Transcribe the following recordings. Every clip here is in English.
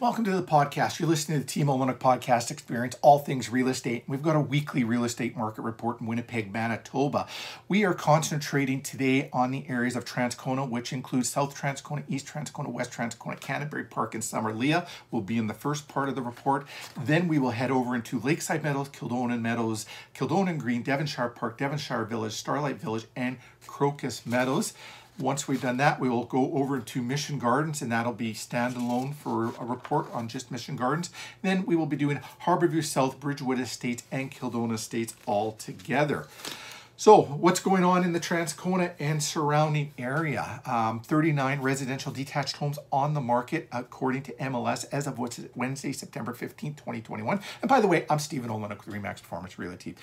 Welcome to the podcast. You're listening to the Team Olyniuk podcast experience, all things real estate. We've got a weekly real estate market report in Winnipeg, Manitoba. We are concentrating today on the areas of Transcona, which includes South Transcona, East Transcona, West Transcona, Canterbury Park, and Summerlea will be in the first part of the report. Then we will head over into Lakeside Meadows, Kildonan Meadows, Kildonan Green, Devonshire Park, Devonshire Village, Starlight Village, and Crocus Meadows. Once we've done that, we will go over to Mission Gardens, and that'll be standalone for a report on just Mission Gardens. Then we will be doing Harborview South, Bridgewood Estates, and Kildonan Estates all together. So, what's going on in the Transcona and surrounding area? Um, 39 residential detached homes on the market, according to MLS, as of Wednesday, September 15, 2021. And by the way, I'm Stephen Olyniuk with Remax Performance Realty.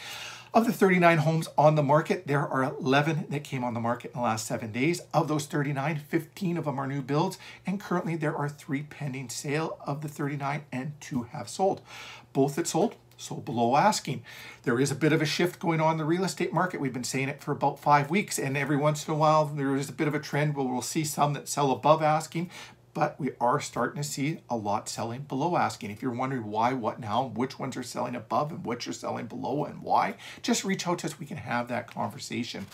Of the 39 homes on the market, there are 11 that came on the market in the last seven days. Of those 39, 15 of them are new builds, and currently there are three pending sale of the 39, and two have sold. Both that sold so below asking. There is a bit of a shift going on in the real estate market. We've been saying it for about five weeks, and every once in a while there is a bit of a trend where we'll see some that sell above asking, but we are starting to see a lot selling below asking. If you're wondering why, what now, which ones are selling above and which are selling below and why, just reach out to us. We can have that conversation.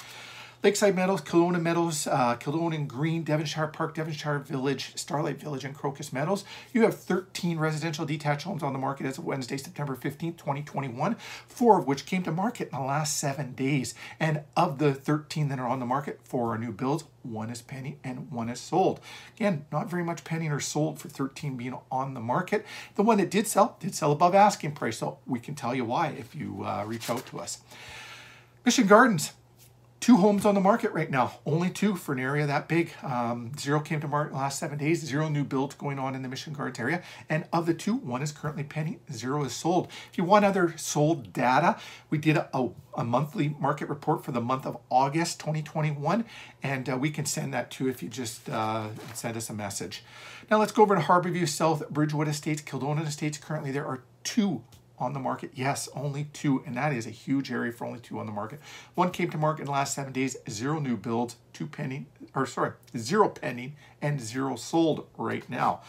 Lakeside Meadows, Kildonan Meadows, uh, Kildonan Green, Devonshire Park, Devonshire Village, Starlight Village, and Crocus Meadows. You have 13 residential detached homes on the market as of Wednesday, September 15th, 2021, four of which came to market in the last seven days. And of the 13 that are on the market, four are new builds, one is pending, and one is sold. Again, not very much pending or sold for 13 being on the market. The one that did sell, did sell above asking price, so we can tell you why if you uh, reach out to us. Mission Gardens, two homes on the market right now. Only two for an area that big. Um, zero came to market last seven days. Zero new builds going on in the Mission Gardens area. And of the two, one is currently pending. Zero is sold. If you want other sold data, we did a, a, a monthly market report for the month of August 2021. And uh, we can send that to if you just uh, send us a message. Now let's go over to Harborview South, Bridgewood Estates, Kildonan Estates. Currently there are two on the market? Yes, only two, and that is a huge area for only two on the market. One came to market in the last seven days, zero new builds, two pending, or sorry, zero pending, and zero sold right now.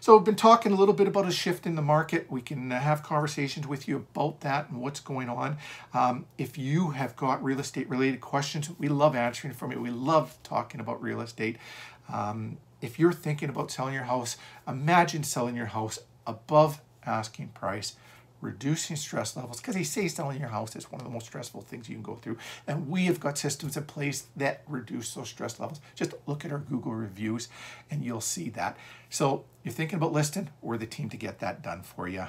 So I've been talking a little bit about a shift in the market. We can have conversations with you about that and what's going on. Um, if you have got real estate related questions, we love answering from you. We love talking about real estate. Um, if you're thinking about selling your house, imagine selling your house above asking price reducing stress levels because they say selling your house is one of the most stressful things you can go through. And we have got systems in place that reduce those stress levels. Just look at our google reviews and you'll see that. So you're thinking about listing? We're the team to get that done for you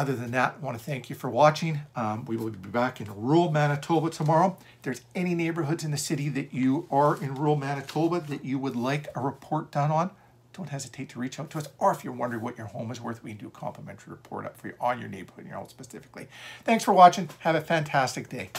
other than that, I want to thank you for watching. Um, we will be back in rural Manitoba tomorrow. If there's any neighborhoods in the city that you are in rural Manitoba that you would like a report done on, don't hesitate to reach out to us. Or if you're wondering what your home is worth, we can do a complimentary report up for you on your neighborhood and your home specifically. Thanks for watching. Have a fantastic day.